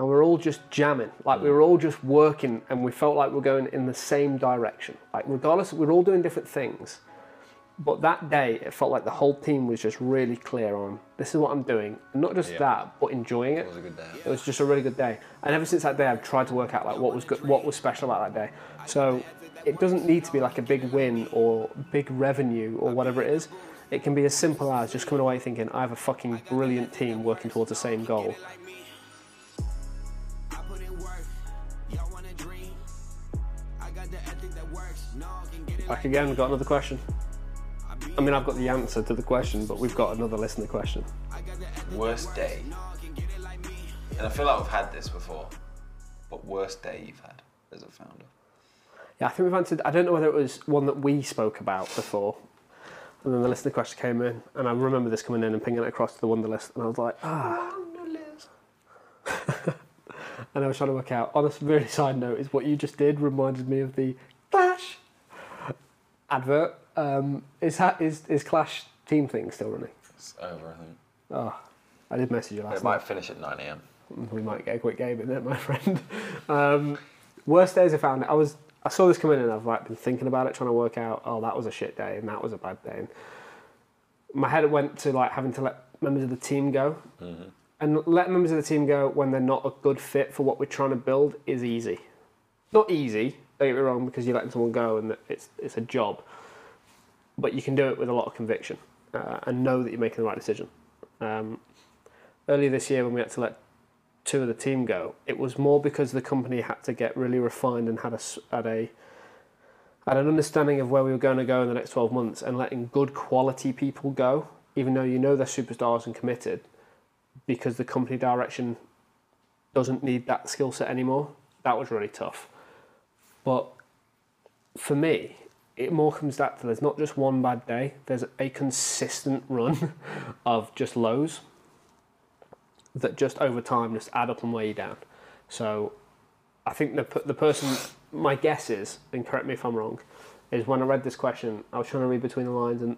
and we were all just jamming. Like we were all just working, and we felt like we are going in the same direction. Like regardless, we're all doing different things. But that day, it felt like the whole team was just really clear on this is what I'm doing. And not just Yeah. that, but enjoying it. It was a good day. It was just a really good day. And ever since that day, I've tried to work out like what was good, what was special about that day. So it doesn't need to be like a big win or big revenue or whatever it is. It can be as simple as just coming away thinking I have a fucking brilliant team working towards the same goal. Back again, we've got another question. I mean, I've got the answer to the question, but we've got another listener question. Worst day. And I feel like we've had this before. But worst day you've had as a founder. Yeah, I think we've answered. I don't know whether it was one that we spoke about before. And then the listener question came in, and I remember this coming in and pinging it across to the Wunderlist, and I was like, ah. and I was trying to work out. On a really side note, is what you just did reminded me of the Clash advert. Um, is ha- is is Clash team thing still running? It's over, I think. Oh, I did message you last It might finish at 9 a.m. we might get a quick game in there, my friend. Um, worst days I found. I was I saw this come in and I've like been thinking about it, trying to work out. Oh, that was a shit day and that was a bad day. And my head went to like having to let members of the team go, and let members of the team go when they're not a good fit for what we're trying to build is easy. Not easy. Don't get me wrong, because you're letting someone go and it's it's a job, but you can do it with a lot of conviction uh, and know that you're making the right decision. Um, earlier this year when we had to let two of the team go, it was more because the company had to get really refined and had a had a had an understanding of where we were going to go in the next 12 months and letting good quality people go, even though you know they're superstars and committed, because the company direction doesn't need that skill set anymore. That was really tough. But for me, it more comes back to there's not just one bad day, there's a consistent run of just lows that just over time just add up and weigh you down. So I think the, the person, my guess is, and correct me if I'm wrong, is when I read this question, I was trying to read between the lines and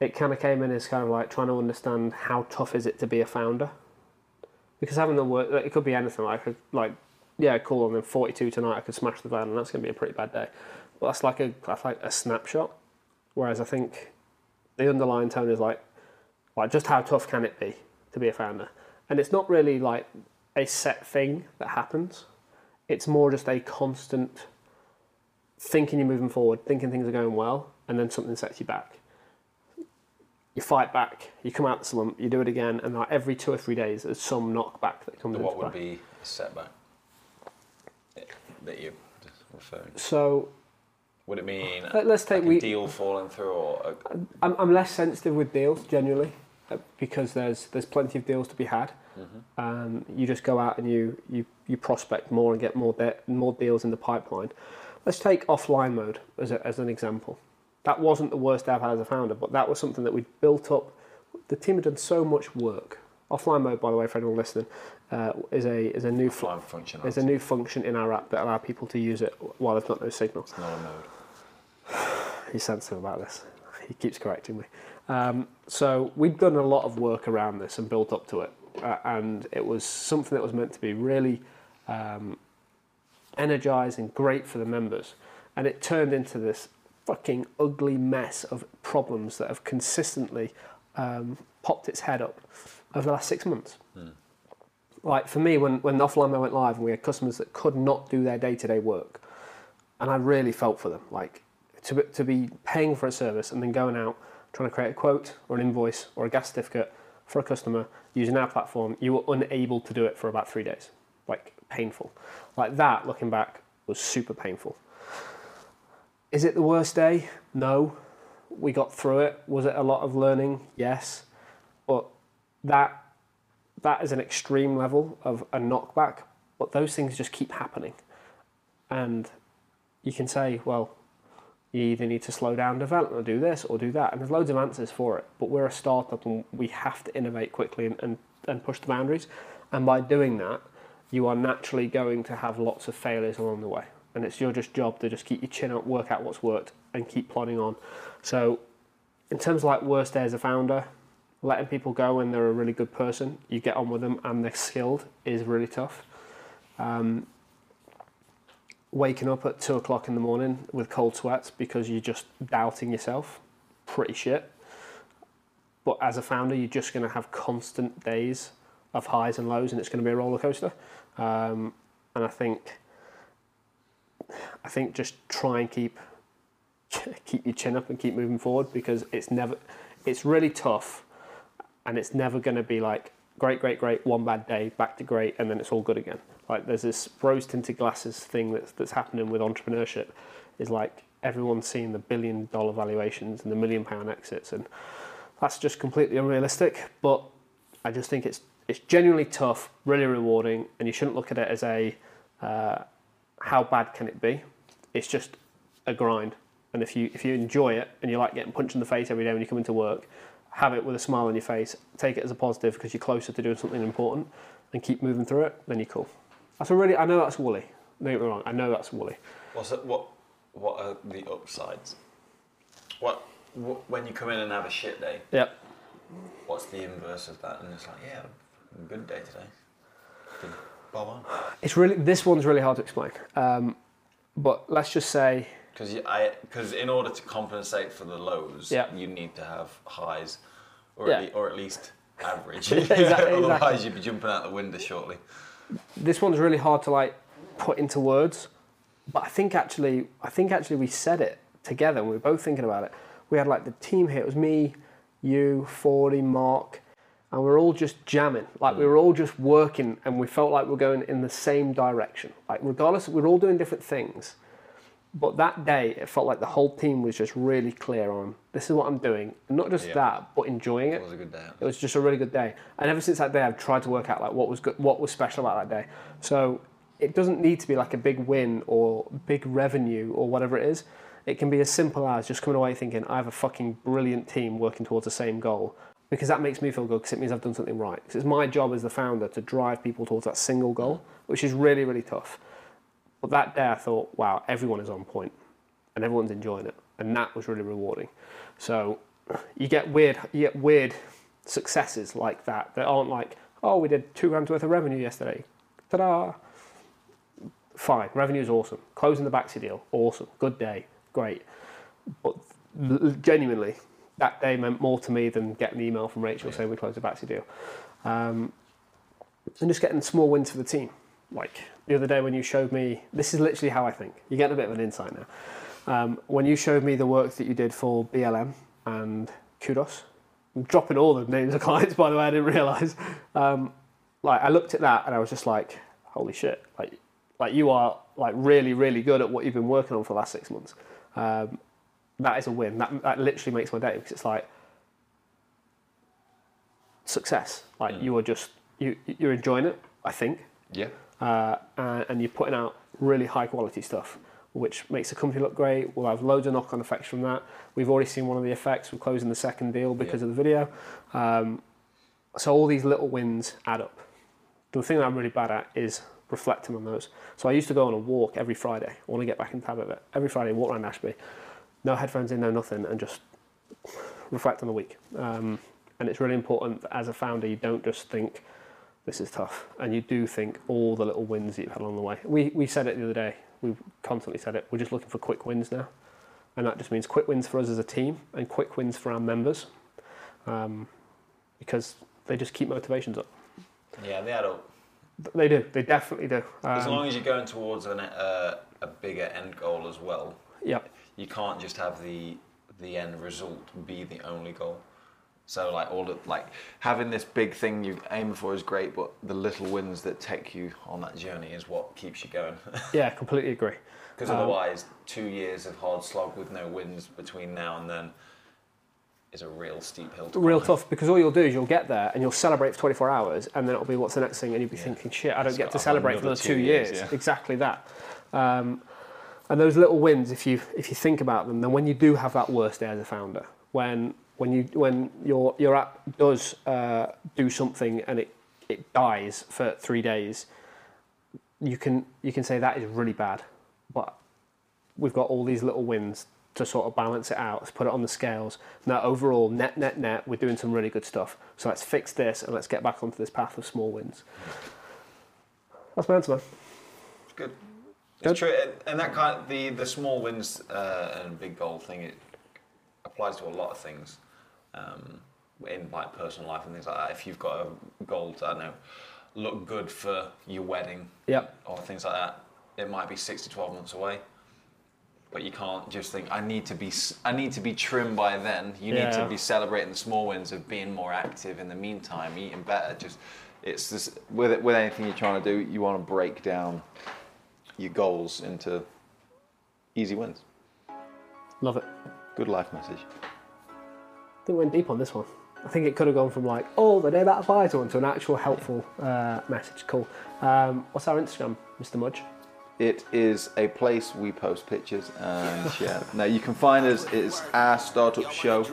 it kind of came in as kind of like trying to understand how tough is it to be a founder. Because having the work, it could be anything. Like, like, yeah, cool. I'm in 42 tonight. I could smash the van, and that's going to be a pretty bad day. But that's like a that's like a snapshot. Whereas I think the underlying tone is like, like just how tough can it be to be a founder? And it's not really like a set thing that happens. It's more just a constant thinking you're moving forward, thinking things are going well, and then something sets you back. You fight back, you come out the slump, you do it again, and like every two or three days, there's some knockback that comes What into would play. be a setback that you're referring to? So Would it mean Let- let's take like a we- deal falling through or a, I'm, I'm less sensitive with deals generally uh, because there's there's plenty of deals to be had. Um, you just go out and you, you, you prospect more and get more de- more deals in the pipeline. Let's take offline mode as, a, as an example. That wasn't the worst I've had as a founder, but that was something that we built up. The team had done so much work. Offline mode, by the way, for anyone listening, uh, is a is a new Offline function, Is a new function in our app that allow people to use it while they've got no signal. It's not a mode? He's sensitive about this. He keeps correcting me. Um, so we've done a lot of work around this and built up to it, uh, and it was something that was meant to be really um, energizing, great for the members, and it turned into this fucking ugly mess of problems that have consistently um, popped its head up over the last six months. Like for me, when when offline mode went live and we had customers that could not do their day to day work, and I really felt for them. Like to to be paying for a service and then going out trying to create a quote or an invoice or a gas certificate for a customer using our platform, you were unable to do it for about three days. Like painful. Like that, looking back, was super painful. Is it the worst day? No. We got through it. Was it a lot of learning? Yes. But that that is an extreme level of a knockback. But those things just keep happening. And you can say, well, you either need to slow down development or do this or do that. And there's loads of answers for it. But we're a startup and we have to innovate quickly and, and, and push the boundaries. And by doing that, you are naturally going to have lots of failures along the way. And it's your just job to just keep your chin up, work out what's worked, and keep plodding on. So, in terms of like worst day as a founder, letting people go when they're a really good person, you get on with them and they're skilled is really tough. Um, waking up at two o'clock in the morning with cold sweats because you're just doubting yourself, pretty shit. But as a founder, you're just going to have constant days of highs and lows, and it's going to be a roller coaster. Um, and I think, I think just try and keep keep your chin up and keep moving forward because it's never, it's really tough, and it's never going to be like great, great, great, one bad day, back to great, and then it's all good again. Like there's this rose tinted glasses thing that's that's happening with entrepreneurship, is like everyone's seeing the billion dollar valuations and the million pound exits, and that's just completely unrealistic. But I just think it's it's genuinely tough, really rewarding, and you shouldn't look at it as a uh, how bad can it be. It's just a grind, and if you if you enjoy it and you like getting punched in the face every day when you come into work, have it with a smile on your face. Take it as a positive because you're closer to doing something important, and keep moving through it. Then you're cool. That's a really I know that's woolly. Don't get me wrong. I know that's woolly. What's it, what what are the upsides? What, what when you come in and have a shit day? Yep. What's the inverse of that? And it's like, yeah, good day today. Bob on. It's really this one's really hard to explain. Um, but let's just say Because I because in order to compensate for the lows, Yeah. you need to have highs, or Yeah. at le- or at least average. Exactly, Otherwise, exactly. you'd be jumping out the window shortly. this one's really hard to like put into words but i think actually i think actually we said it together and we were both thinking about it we had like the team here it was me you fordy mark and we were all just jamming like we mm. were all just working and we felt like we're going in the same direction like regardless we're all doing different things but that day it felt like the whole team was just really clear on this is what i'm doing and not just Yeah. that but enjoying it It was a good day. it was just a really good day. And ever since that day, I've tried to work out like what was good, what was special about that day. So it doesn't need to be like a big win or big revenue or whatever it is. It can be as simple as just coming away thinking I have a fucking brilliant team working towards the same goal because that makes me feel good because it means I've done something right. Because it's my job as the founder to drive people towards that single goal, which is really really tough. But that day, I thought, wow, everyone is on point and everyone's enjoying it, and that was really rewarding. So you get weird, you get weird successes like that that aren't like, oh, we did two grand's worth of revenue yesterday, ta-da. Fine, revenue is awesome. Closing the Baxi deal, awesome. Good day, great. But l- genuinely, that day meant more to me than getting the email from Rachel saying we closed the Baxi deal. Um, and just getting small wins for the team. Like the other day when you showed me, this is literally how I think. You're getting a bit of an insight now. Um, when you showed me the work that you did for BLM and Kudos, I'm dropping all the names of clients by the way, I didn't realise. Um, like I looked at that and I was just like, holy shit! Like, like you are like really, really good at what you've been working on for the last six months. Um, that is a win. That that literally makes my day because it's like success. Like you are just you you're enjoying it. I think Yeah. Uh, and, you're putting out really high quality stuff, which makes the company look great. We'll have loads of knock on effects from that. We've already seen one of the effects. We're closing the second deal because Yeah. of the video. Um, so all these little wins add up. The thing that I'm really bad at is reflecting on those. So I used to go on a walk every Friday. I want to get back in the habit of it. Every Friday, walk around Ashby, no headphones in, no nothing, and just reflect on the week. Um, and it's really important as a founder, you don't just think, this is tough. And you do think all the little wins that you've had along the way. We, we said it the other day, we constantly said it, we're just looking for quick wins now. And that just means quick wins for us as a team and quick wins for our members um, because they just keep motivations up. Yeah, they add up. They do, they definitely do. As Um, long as you're going towards an, uh, a bigger end goal as well, yeah, you can't just have the the end result be the only goal. So like all the like having this big thing you aim for is great, but the little wins that take you on that journey is what keeps you going. yeah, completely agree. Because Um, otherwise, two years of hard slog with no wins between now and then is a real steep hill to real climb. tough because all you'll do is you'll get there and you'll celebrate for 24 hours and then it'll be what's the next thing and you'll be thinking shit I don't It's get to celebrate for another two years, years, yeah. exactly that um, and those little wins if you if you think about them then when you do have that worst day as a founder when when you when your your app does uh, do something and it it dies for three days you can you can say that is really bad but we've got all these little wins to sort of balance it out. Let's put it on the scales. Now, overall, net, net, net, we're doing some really good stuff. So let's fix this and let's get back onto this path of small wins. That's my answer, man. It's good. Good. It's true, and- and that kind of the the small wins uh, and big goal thing it applies to a lot of things um, in like personal life and things like that. If you've got a goal to I don't know look good for your wedding Yep. or things like that, it might be six to twelve months away. But you can't just think I need to be I need to be trim by then. You need to be celebrating the small wins of being more active in the meantime, eating better. Just it's just with with anything you're trying to do, you want to break down your goals into easy wins. Love it. Good life message. I think we went deep on this one. I think it could have gone from like, oh, the day that one to an actual helpful uh, message. Cool. Um, what's our Instagram, Mr. Mudge? It is a place we post pictures and share. Now you can find us. It's our startup show,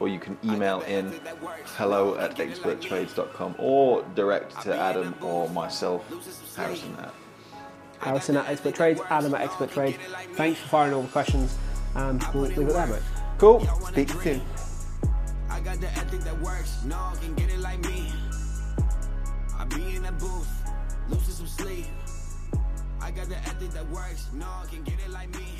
or you can email in hello at experttrades.com or direct to Adam or myself, Harrison at Harrison at Expert Trades, Adam at Expert Trade. Thanks for firing all the questions, and we'll leave it there, mate. Cool. Speak to you soon. The ethic that works. No one can get it like me. I be in the booth, losing some sleep. I got the ethic that works. No one can get it like me.